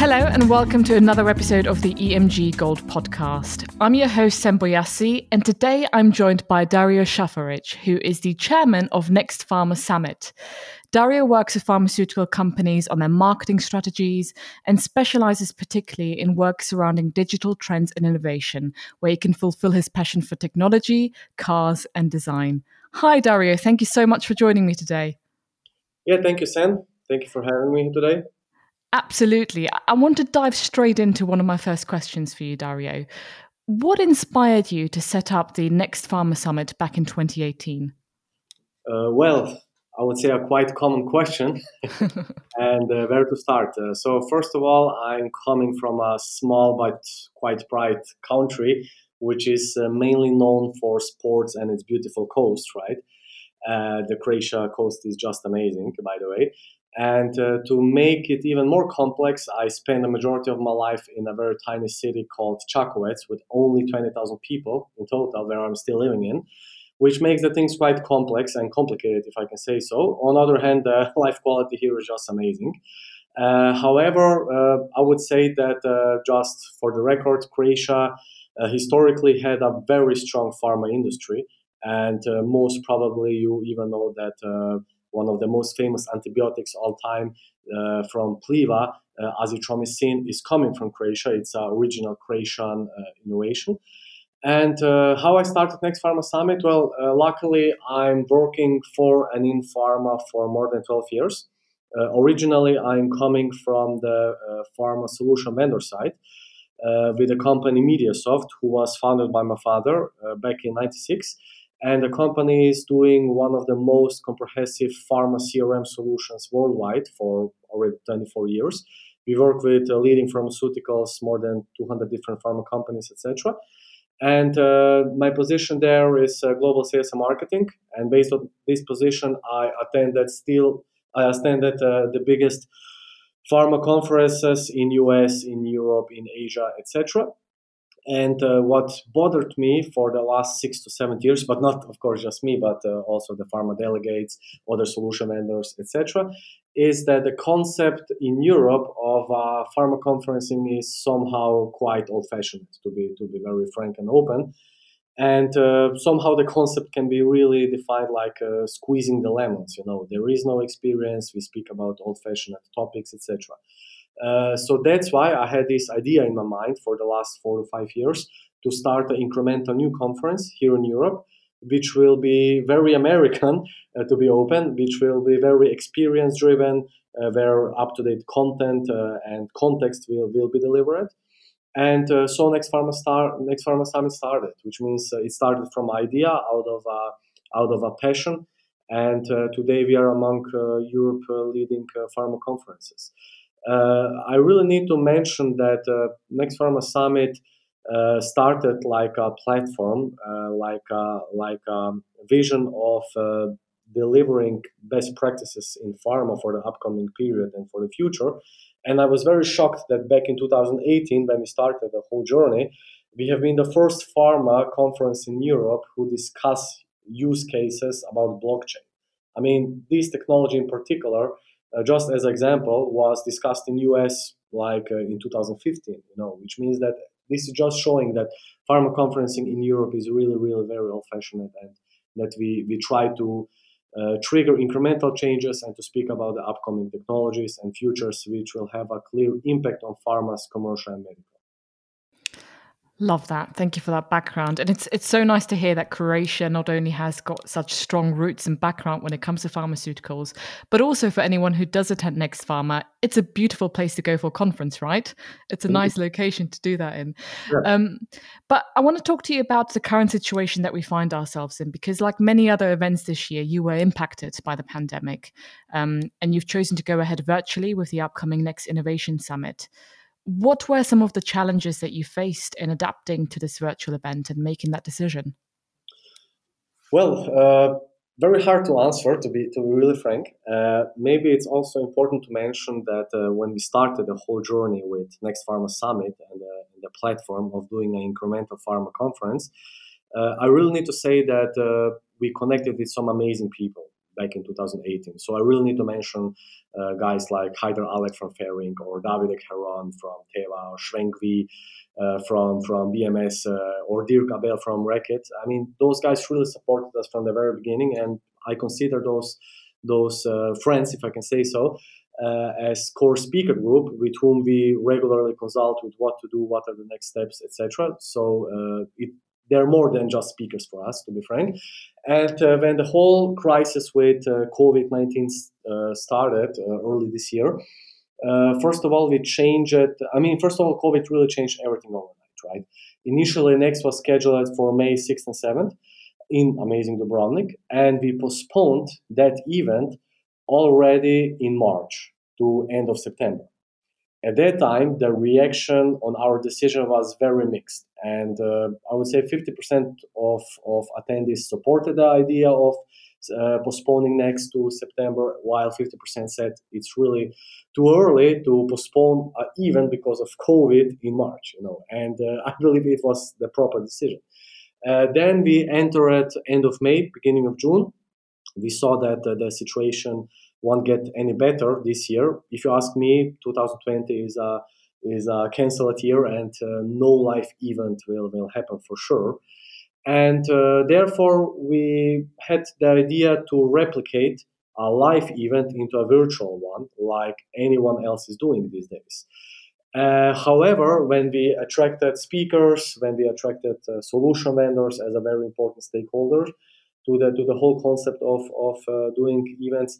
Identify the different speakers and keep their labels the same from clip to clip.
Speaker 1: Hello, and welcome to another episode of the EMG Gold podcast. I'm your host, Sem Boyassi, and today I'm joined by Dario Safaric, who is the chairman of Next Pharma Summit. Dario works with pharmaceutical companies on their marketing strategies and specializes particularly in work surrounding digital trends and innovation, where he can fulfill his passion for technology, cars, and design. Hi, Dario. Thank you so much for joining me today.
Speaker 2: Yeah, thank you, Sam. Thank you for having me today.
Speaker 1: Absolutely. I want to dive straight into one of my first questions for you, Dario. What inspired you to set up the Next Pharma Summit back in 2018?
Speaker 2: Uh, well, I would say a quite common question, and uh, where to start. Uh, so, first of all, I'm coming from a small but quite bright country, which is uh, mainly known for sports and its beautiful coast, right? Uh, the Croatia coast is just amazing, by the way. And uh, to make it even more complex, I spent the majority of my life in a very tiny city called Čakovec with only 20,000 people in total, where I'm still living in, which makes the things quite complex and complicated, if I can say so. On the other hand, the life quality here is just amazing. Uh, however, uh, I would say that uh, just for the record, Croatia historically had a very strong pharma industry. And uh, most probably, you even know that one of the most famous antibiotics all time uh, from Pliva, uh, azithromycin, is coming from Croatia. It's an original Croatian uh, innovation. And uh, how I started Next Pharma Summit? Well, uh, luckily, I'm working for and in pharma for more than 12 years. Uh, originally, I'm coming from the pharma solution vendor side. with the company Mediasoft, who was founded by my father back in 96 and the company is doing one of the most comprehensive pharma CRM solutions worldwide for already 24 years. We work with uh, leading pharmaceuticals, more than 200 different pharma companies, etc. And uh, my position there is uh, global sales and marketing. And based on this position, I attended still I attended uh, the biggest pharma conferences in US, in Europe, in Asia, etc. And uh, what bothered me for the last six to seven years, but not, of course, just me, but uh, also the pharma delegates, other solution vendors, etc., is that the concept in Europe of uh, pharma conferencing is somehow quite old-fashioned, to be to be very frank and open. And uh, somehow the concept can be really defined like uh, squeezing the lemons. You know, there is no experience. We speak about old-fashioned topics, etc. Uh, so that's why I had this idea in my mind for the last four to five years to start an incremental new conference here in Europe, which will be very American, uh, to be open, which will be very experience driven, uh, where up to date content uh, and context will, will be delivered. And uh, so next pharma star next pharma summit started, which means it started from idea out of out of a passion, and today we are among Europe leading pharma conferences. Uh, I really need to mention that uh, Next Pharma Summit uh, started like a platform, like a, like a vision of delivering best practices in pharma for the upcoming period and for the future. And I was very shocked that back in 2018, when we started the whole journey, we have been the first pharma conference in Europe who discuss use cases about blockchain. I mean, this technology in particular uh, just as example, was discussed in US like uh, in 2015. You know, which means that this is just showing that pharma conferencing in Europe is really, really very old-fashioned, and that we we try to uh, trigger incremental changes and to speak about the upcoming technologies and futures which will have a clear impact on pharma's commercial and medical.
Speaker 1: Love that. Thank you for that background. And it's it's so nice to hear that Croatia not only has got such strong roots and background when it comes to pharmaceuticals, but also for anyone who does attend Next Pharma, it's a beautiful place to go for a conference, right? It's a nice location to do that in. Um, but I want to talk to you about the current situation that we find ourselves in, because like many other events this year, you were impacted by the pandemic, um, and you've chosen to go ahead virtually with the upcoming Next Innovation Summit. What were some of the challenges that you faced in adapting to this virtual event and making that decision?
Speaker 2: Well, uh, very hard to answer, to be to be really frank. Uh, maybe it's also important to mention that uh, when we started the whole journey with Next Pharma Summit and, uh, the platform of doing an incremental pharma conference, uh, I really need to say that uh, we connected with some amazing people back in 2018. So I really need to mention uh, guys like Haider Alek from Ferring or David Heron from Teva or Schwenkvi uh, from from BMS uh, or Dirk Abel from Reckitt. I mean, those guys really supported us from the very beginning, and I consider those those uh, friends, if I can say so, uh, as core speaker group with whom we regularly consult with what to do, what are the next steps, etc. So uh, it, they're more than just speakers for us, to be frank. And uh, when the whole crisis with uh, COVID 19 uh, started early this year, first of all, we changed it. I mean, first of all, COVID really changed everything overnight, right? Initially, next was scheduled for May 6th and 7th in Amazing Dubrovnik, and we postponed that event already in March to end of September. At that time, the reaction on our decision was very mixed, and uh, I would say 50% of, of attendees supported the idea of uh, postponing next to September, while 50% said it's really too early to postpone uh, even because of COVID in March. You know, and uh, I believe it was the proper decision. Uh, then we entered at end of May, beginning of June, we saw that uh, the situation won't get any better this year. If you ask me, 2020 is a is a cancelled here and uh, no live event will will happen for sure. And uh, therefore, we had the idea to replicate a live event into a virtual one, like anyone else is doing these days. Uh, however, when we attracted speakers, when we attracted uh, solution vendors as a very important stakeholder, to the to the whole concept of of uh, doing events,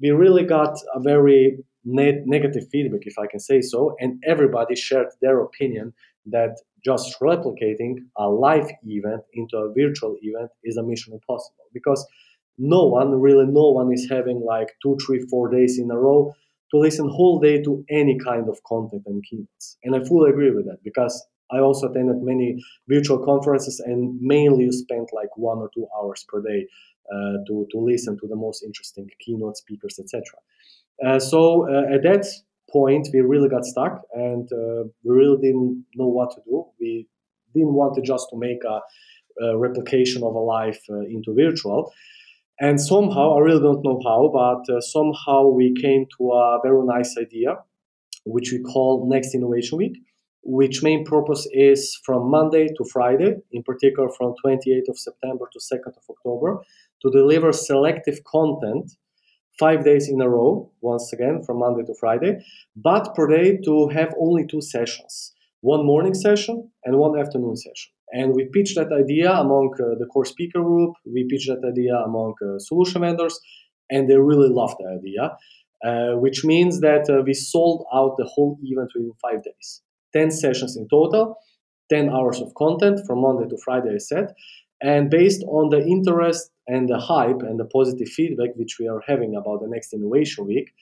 Speaker 2: we really got a very ne- negative feedback, if I can say so, and everybody shared their opinion that just replicating a live event into a virtual event is a mission impossible because no one really no one is having like two three four days in a row to listen whole day to any kind of content and keynotes and i fully agree with that because I also attended many virtual conferences, and mainly you spent like one or two hours per day uh, to to listen to the most interesting keynote speakers, etc. Uh, so uh, at that point, we really got stuck, and uh, we really didn't know what to do. We didn't want to just to make a, a replication of a life into virtual. And somehow, I really don't know how, but somehow we came to a very nice idea, which we call Next Innovation Week which main purpose is from Monday to Friday, in particular from 28th of September to 2nd of October, to deliver selective content five days in a row, once again from Monday to Friday, but per day to have only two sessions one morning session and one afternoon session. And we pitched that idea among uh, the core speaker group, we pitched that idea among uh, solution vendors, and they really loved the idea, uh, which means that uh, we sold out the whole event within five days. 10 sessions in total, 10 hours of content from Monday to Friday, I said. And based on the interest and the hype and the positive feedback which we are having about the next Innovation Week,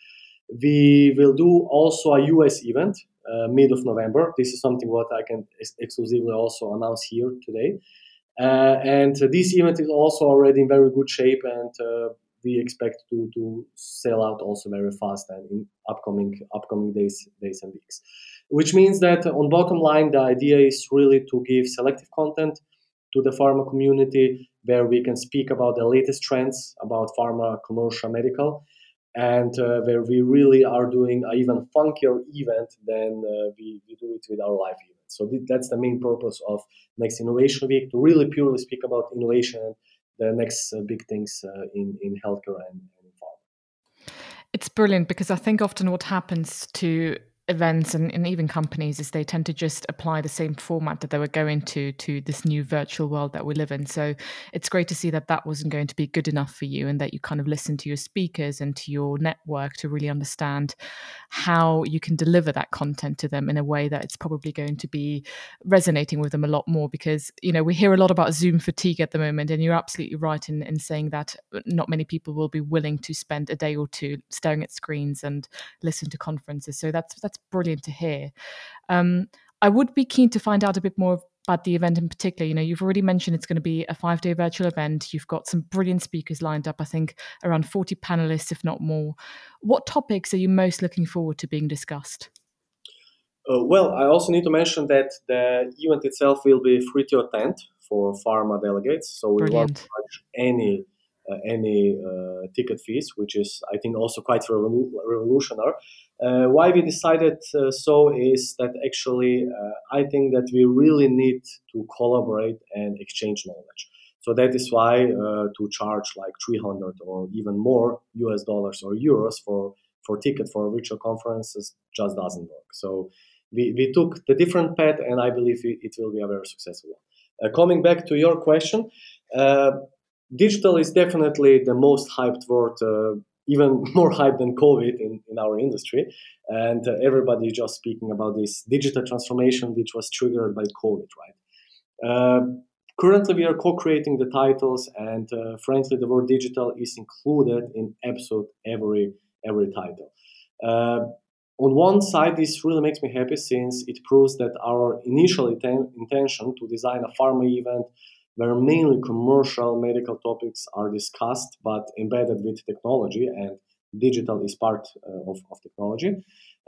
Speaker 2: we will do also a US event uh, mid of November. This is something what I can ex- exclusively also announce here today. Uh, and this event is also already in very good shape, and uh, we expect to, to sell out also very fast and in upcoming upcoming days days and weeks which means that on bottom line, the idea is really to give selective content to the pharma community where we can speak about the latest trends about pharma, commercial, medical, and uh, where we really are doing an even funkier event than uh, we, we do it with our live event. So th- that's the main purpose of Next Innovation Week to really purely speak about innovation, the next uh, big things uh, in, in healthcare and, and pharma.
Speaker 1: It's brilliant because I think often what happens to events and, and, even companies is they tend to just apply the same format that they were going to to this new virtual world that we live in. So it's great to see that that wasn't going to be good enough for you and that you kind of listen to your speakers and to your network to really understand how you can deliver that content to them in a way that it's probably going to be resonating with them a lot more because you know we hear a lot about zoom fatigue at the moment and you're absolutely right in, in saying that not many people will be willing to spend a day or two staring at screens and listen to conferences. So that's that's that's brilliant to hear. Um, I would be keen to find out a bit more about the event in particular. You know, you've already mentioned it's going to be a five day virtual event. You've got some brilliant speakers lined up, I think around 40 panelists, if not more. What topics are you most looking forward to being discussed?
Speaker 2: Uh, well, I also need to mention that the event itself will be free to attend for pharma delegates. So we won't charge any uh, any uh, ticket fees, which is, I think, also quite revolu- revolutionary. Uh, why we decided so is that actually I think that we really need to collaborate and exchange knowledge. So that is why uh, to charge like 300 or even more US dollars or euros for for ticket for virtual conferences just doesn't work. So we, we took the different path, and I believe it, will be a very successful one. Uh, coming back to your question, uh, digital is definitely the most hyped word, uh, even more hyped than COVID in, in our industry. And uh, everybody just speaking about this digital transformation, which was triggered by COVID, right? Uh, currently, we are co creating the titles, and uh, frankly, the word digital is included in absolute every, every title. Uh, on one side, this really makes me happy since it proves that our initial intention to design a pharma event where mainly commercial medical topics are discussed but embedded with technology and digital is part uh, of, of technology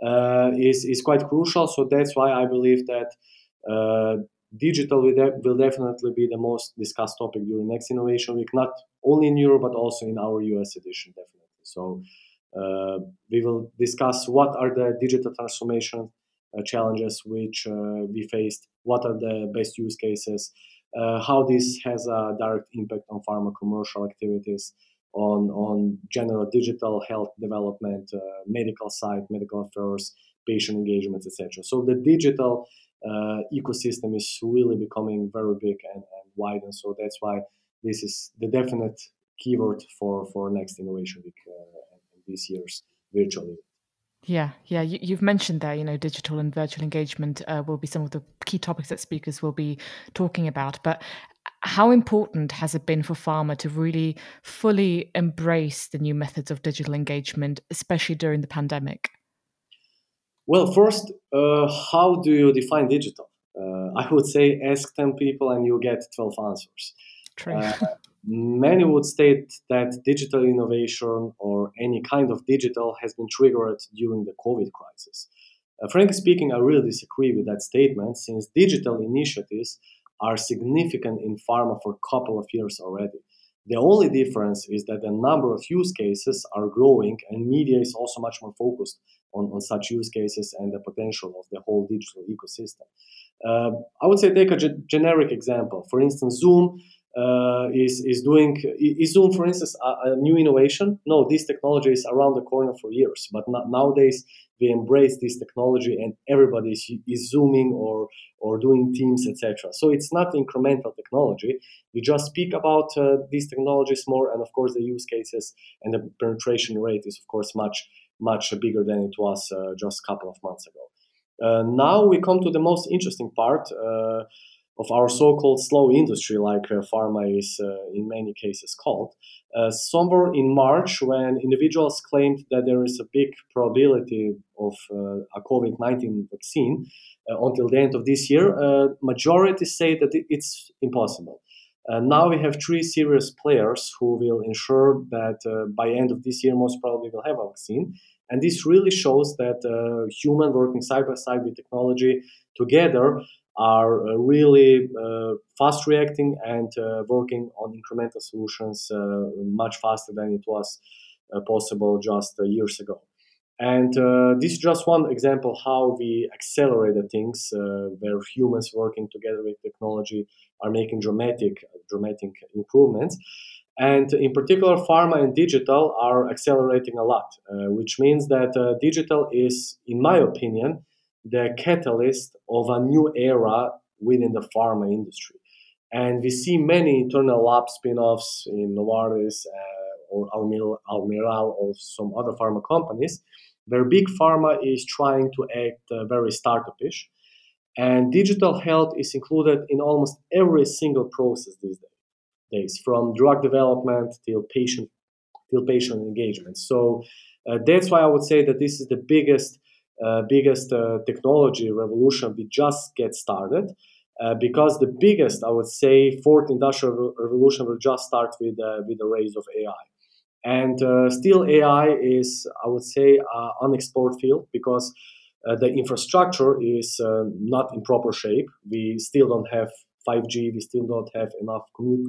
Speaker 2: uh, is, is quite crucial. So that's why i believe that uh, digital will, will, definitely be the most discussed topic during next innovation week not only in europe but also in our us edition definitely. So uh, we will discuss what are the digital transformation uh, challenges which uh, we faced what are the best use cases uh, how this has a direct impact on pharma commercial activities, on, on general digital health development, uh, medical side, medical affairs, patient engagements, etc. So the digital uh, ecosystem is really becoming very big and, and wide, and so that's why this is the definite keyword for, for next innovation week uh, this year's virtually.
Speaker 1: Yeah, yeah. You, have mentioned there, you know, digital and virtual engagement uh, will be some of the key topics that speakers will be talking about. But how important has it been for pharma to really fully embrace the new methods of digital engagement, especially during the pandemic?
Speaker 2: Well, first, uh, how do you define digital? Uh, I would say ask 10 people and you get 12 answers.
Speaker 1: True.
Speaker 2: Many would state that digital innovation or any kind of digital has been triggered during the COVID crisis. Uh, frankly speaking, I really disagree with that statement since digital initiatives are significant in pharma for a couple of years already. The only difference is that the number of use cases are growing and media is also much more focused on, on such use cases and the potential of the whole digital ecosystem. Uh, I would say take a g- generic example. For instance, Zoom uh, is is doing is Zoom, for instance, a, a, new innovation? No, this technology is around the corner for years. But nowadays we embrace this technology, and everybody is, is zooming or or doing Teams, etc. So it's not incremental technology. We just speak about uh, these technologies more, and of course the use cases and the penetration rate is of course much much bigger than it was uh, just a couple of months ago. Uh, now we come to the most interesting part uh, of our so-called slow industry, like uh, pharma is uh, in many cases called. Uh, somewhere in March, when individuals claimed that there is a big probability of uh, a COVID-19 vaccine uh, until the end of this year, uh, majority say that it's impossible. now we have three serious players who will ensure that by end of this year, most probably we'll have a vaccine. And this really shows that human working side by side with technology together are uh, really uh, fast reacting and uh, working on incremental solutions much faster than it was possible just years ago. And uh, this is just one example how we accelerated things, uh, where humans working together with technology are making dramatic, dramatic improvements. And in particular, pharma and digital are accelerating a lot, uh, which means that digital is, in my opinion, the catalyst of a new era within the pharma industry. And we see many internal lab spin offs in Novartis uh, or Almirall or some other pharma companies where big pharma is trying to act uh, very startupish. And digital health is included in almost every single process these days, from drug development till patient till patient engagement. So uh, that's why I would say that this is the biggest biggest uh, technology revolution we just get started uh, because the biggest i would say fourth industrial revolution will just start with with the rise of ai and still ai is i would say an unexplored field because uh, the infrastructure is uh, not in proper shape. We still don't have 5G. We still don't have enough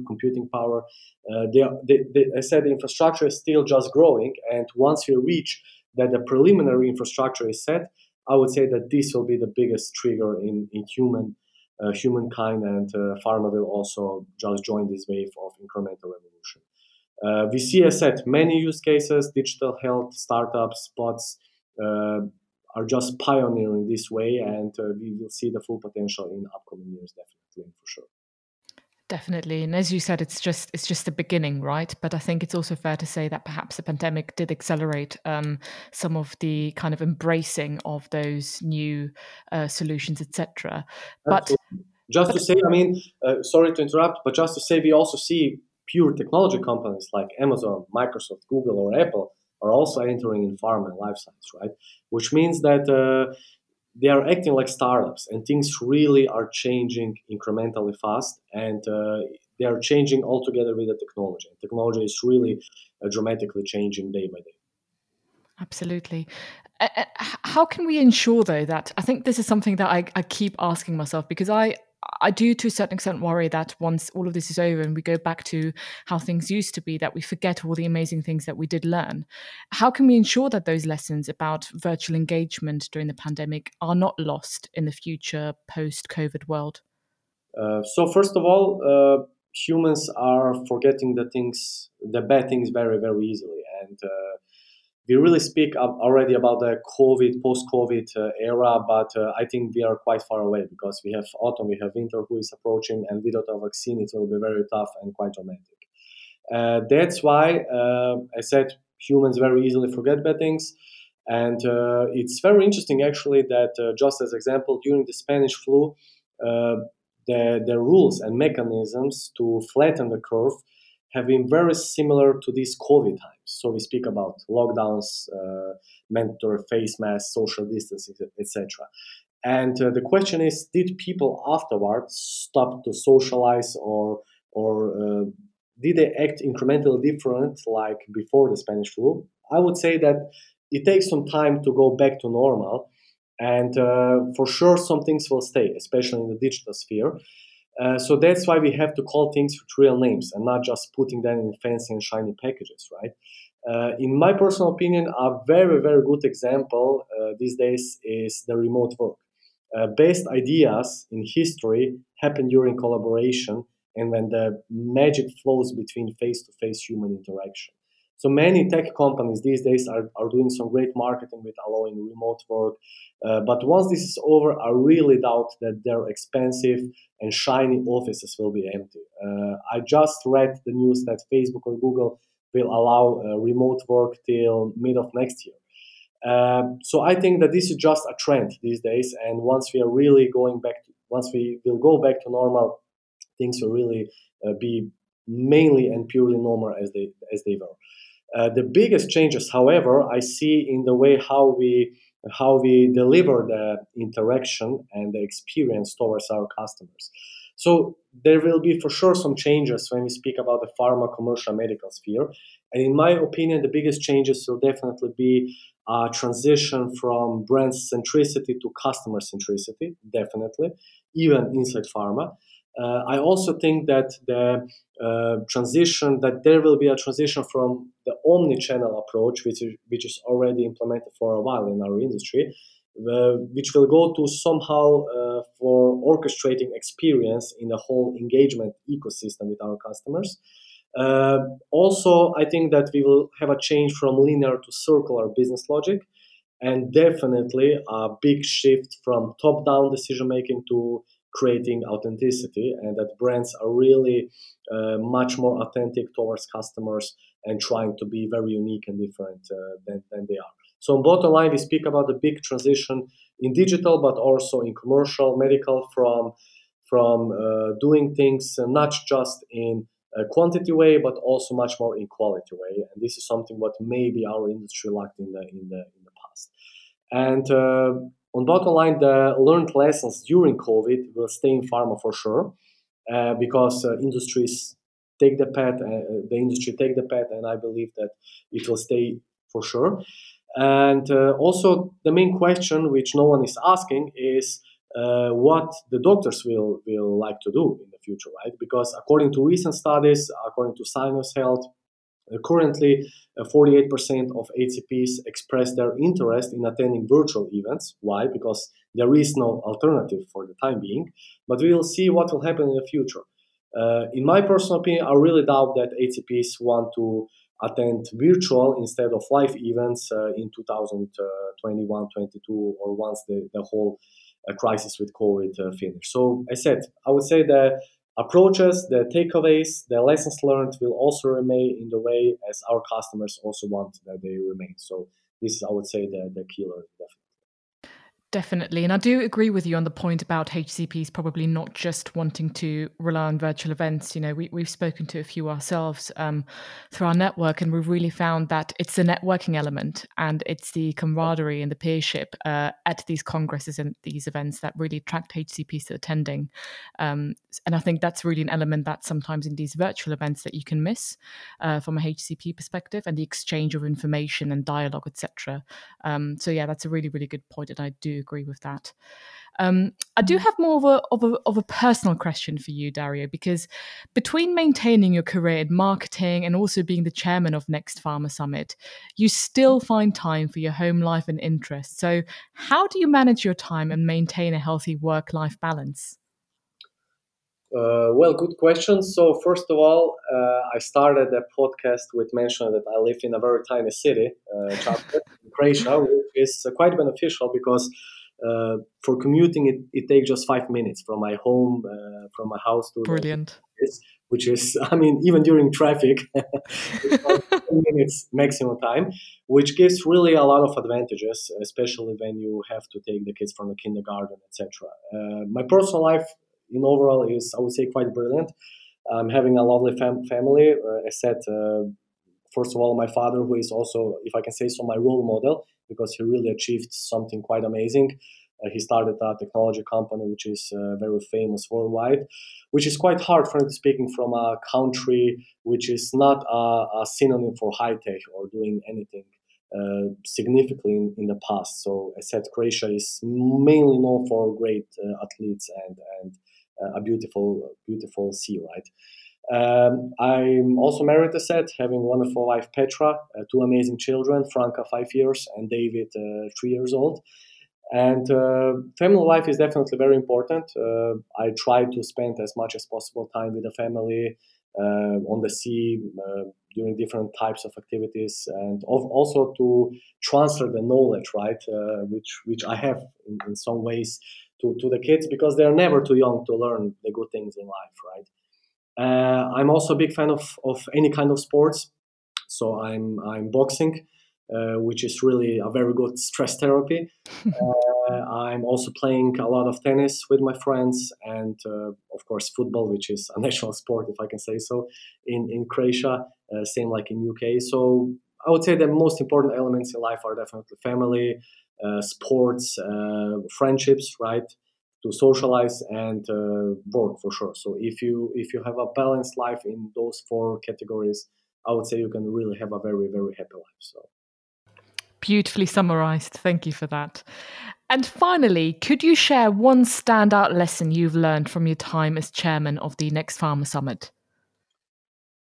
Speaker 2: computing power. Uh, they, they, they, I said the infrastructure is still just growing, and once we reach that the preliminary infrastructure is set, I would say that this will be the biggest trigger in, in human uh, humankind, and uh, pharma will also just join this wave of incremental evolution. Uh, we see, as said, many use cases, digital health, startups, bots uh, are just pioneering this way, and uh, we will see the full potential in upcoming years, definitely, for sure.
Speaker 1: Definitely, and as you said, it's just it's just the beginning, right? But I think it's also fair to say that perhaps the pandemic did accelerate um, some of the kind of embracing of those new uh, solutions, etc. But
Speaker 2: just to say, I mean, uh, sorry to interrupt, but just to say, we also see pure technology companies like Amazon, Microsoft, Google, or Apple are also entering in pharma and life science, right? Which means that uh, they are acting like startups and things really are changing incrementally fast and uh, they are changing altogether with the technology. Technology is really uh, dramatically changing day by day.
Speaker 1: Absolutely. how can we ensure, though, that I think this is something that I, I keep asking myself because I, I do to a certain extent worry that once all of this is over and we go back to how things used to be, that we forget all the amazing things that we did learn. How can we ensure that those lessons about virtual engagement during the pandemic are not lost in the future post COVID world?
Speaker 2: Uh, so, first of all, uh, humans are forgetting the things, the bad things, very, very easily. And uh, we really speak already about the COVID, post-COVID uh, era, but uh, I think we are quite far away because we have autumn, we have winter who is approaching, and without a vaccine, it will be very tough and quite dramatic. Uh, that's why uh, I said humans very easily forget bad things. And uh, it's very interesting, actually, that uh, just as example, during the Spanish flu, the, the rules and mechanisms to flatten the curve have been very similar to this COVID times. So we speak about lockdowns, uh, mandatory face masks, social distancing, etc. And uh, the question is, did people afterwards stop to socialize or or uh, did they act incrementally different like before the Spanish flu? I would say that it takes some time to go back to normal. And uh, for sure, some things will stay, especially in the digital sphere. Uh, so that's why we have to call things with real names and not just putting them in fancy and shiny packages, right? Uh, in my personal opinion, a very, very good example uh, these days is the remote work. Uh, best ideas in history happen during collaboration and when the magic flows between face to face human interaction. So many tech companies these days are, are doing some great marketing with allowing remote work. Uh, but once this is over, I really doubt that their expensive and shiny offices will be empty. Uh, I just read the news that Facebook or Google will allow uh, remote work till mid of next year. Um, so I think that this is just a trend these days, and once we are really going back, to, once we will go back to normal, things will really uh, be mainly and purely normal as they as they were. Uh, the biggest changes, however, I see in the way how we how we deliver the interaction and the experience towards our customers. So there will be for sure some changes when we speak about the pharma, commercial, medical sphere. And in my opinion, the biggest changes will definitely be a transition from brand centricity to customer centricity, definitely, even inside pharma. Uh, I also think that the uh, transition that there will be a transition from the omni-channel approach, which is, which is already implemented for a while in our industry, uh, which will go to somehow uh, for orchestrating experience in the whole engagement ecosystem with our customers. Uh, also, I think that we will have a change from linear to circular business logic, and definitely a big shift from top-down decision making to creating authenticity and that brands are really uh, much more authentic towards customers and trying to be very unique and different uh, than, than they are. So, on bottom line, we speak about the big transition in digital, but also in commercial, medical, from from uh, doing things not just in a quantity way, but also much more in quality way. And this is something what maybe our industry lacked in the in the in the past. And uh, on bottom line, the learned lessons during COVID will stay in pharma for sure, uh, because uh, industries take the path, uh, the industry take the path, and I believe that it will stay for sure. And uh, also, the main question which no one is asking is uh, what the doctors will will like to do in the future, right? Because according to recent studies, according to Syneos Health, currently, 48% uh, of HCPs express their interest in attending virtual events. Why? Because there is no alternative for the time being. But we will see what will happen in the future. Uh, in my personal opinion, I really doubt that HCPs want to attend virtual instead of live events uh, in 2021, 22, or once the, the whole uh, crisis with COVID uh, finished. So I said, I would say that approaches, the takeaways, the lessons learned will also remain in the way as our customers also want that they remain. So this is, I would say, the, the killer definitely.
Speaker 1: Definitely. And I do agree with you on the point about HCPs probably not just wanting to rely on virtual events. You know, we, we've spoken to a few ourselves um, through our network, and we've really found that it's the networking element and it's the camaraderie and the peership uh, at these congresses and these events that really attract HCPs to attending. Um, and I think that's really an element that sometimes in these virtual events that you can miss uh, from a HCP perspective and the exchange of information and dialogue, etc. Um, so, yeah, that's a really, really good point. And I do agree with that. Um, I do mm. have more of a, of a of a personal question for you, Dario, because between maintaining your career in marketing and also being the chairman of Next Pharma Summit, you still find time for your home life and interests. So, how do you manage your time and maintain a healthy work life balance?
Speaker 2: Uh, well, good question. So, first of all, uh, I started a podcast with mentioning that I live in a very tiny city, uh, in Croatia, which is quite beneficial because uh, for commuting, it, it takes just five minutes from my home, uh, from my house to
Speaker 1: brilliant.
Speaker 2: Office, which is, I mean, even during traffic, minutes maximum time, which gives really a lot of advantages, especially when you have to take the kids from the kindergarten, etc. Uh, my personal life, in overall, is I would say quite brilliant. I'm having a lovely fam- family. Uh, I said, uh, first of all, my father, who is also, if I can say so, my role model because he really achieved something quite amazing. Uh, he started a technology company which is uh, very famous worldwide, which is quite hard, frankly speaking, from a country which is not a, a synonym for high tech or doing anything uh, significantly in, in, the past. So I said Croatia is mainly known for great uh, athletes and and a beautiful beautiful sea, right? Um, I'm also married, as said, having wonderful wife Petra, uh, two amazing children, Franca, five years, and David, uh, three years old. And uh, family life is definitely very important. Uh, I try to spend as much as possible time with the family uh, on the sea, uh, doing different types of activities, and also to transfer the knowledge, right, which which I have in, in some ways to, to the kids because they are never too young to learn the good things in life, right? Uh, I'm also a big fan of, of any kind of sports. So I'm I'm boxing, uh, which is really a very good stress therapy. uh, I'm also playing a lot of tennis with my friends, and uh, of course football, which is a national sport, if I can say so, in in Croatia, uh, same like in UK. So I would say the most important elements in life are definitely family, sports, friendships, right? to socialize and uh, work for sure. So if you if you have a balanced life in those four categories, I would say you can really have a very very happy life. So
Speaker 1: beautifully summarized. Thank you for that. And finally, could you share one standout lesson you've learned from your time as chairman of the Next Pharma Summit?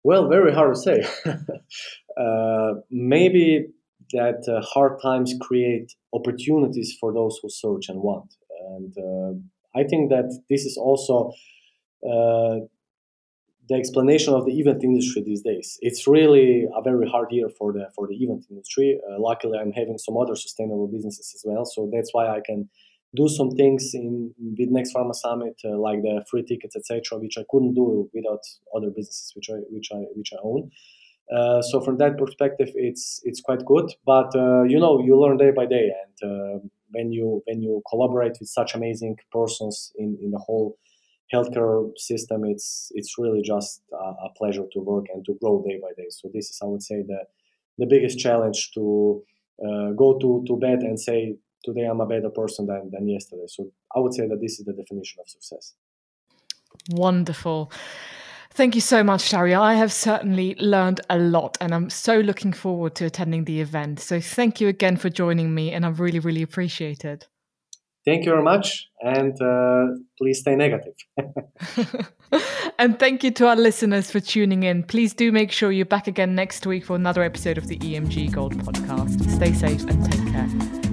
Speaker 2: Well, very hard to say. uh, maybe that uh, hard times create opportunities for those who search and want. And uh, I think that this is also uh, the explanation of the event industry these days. It's really a very hard year for the for the event industry. Uh, luckily, I'm having some other sustainable businesses as well, so that's why I can do some things in with Next Pharma Summit, uh, like the free tickets, etc., which I couldn't do without other businesses which I which I which I own. Uh, so from that perspective, it's it's quite good. But uh, you know, you learn day by day, and uh, when you when you collaborate with such amazing persons in, in the whole healthcare system, it's it's really just a, pleasure to work and to grow day by day. So this is, I would say, the the biggest challenge to uh, go to to bed and say today I'm a better person than than yesterday. So I would say that this is the definition of success.
Speaker 1: Wonderful. Thank you so much, Dario. I have certainly learned a lot and I'm so looking forward to attending the event. So thank you again for joining me and I really, really appreciate it.
Speaker 2: thank you very much, and uh, please stay negative.
Speaker 1: and thank you to our listeners for tuning in. Please do make sure you're back again next week for another episode of the EMG Gold podcast. Stay safe and take care.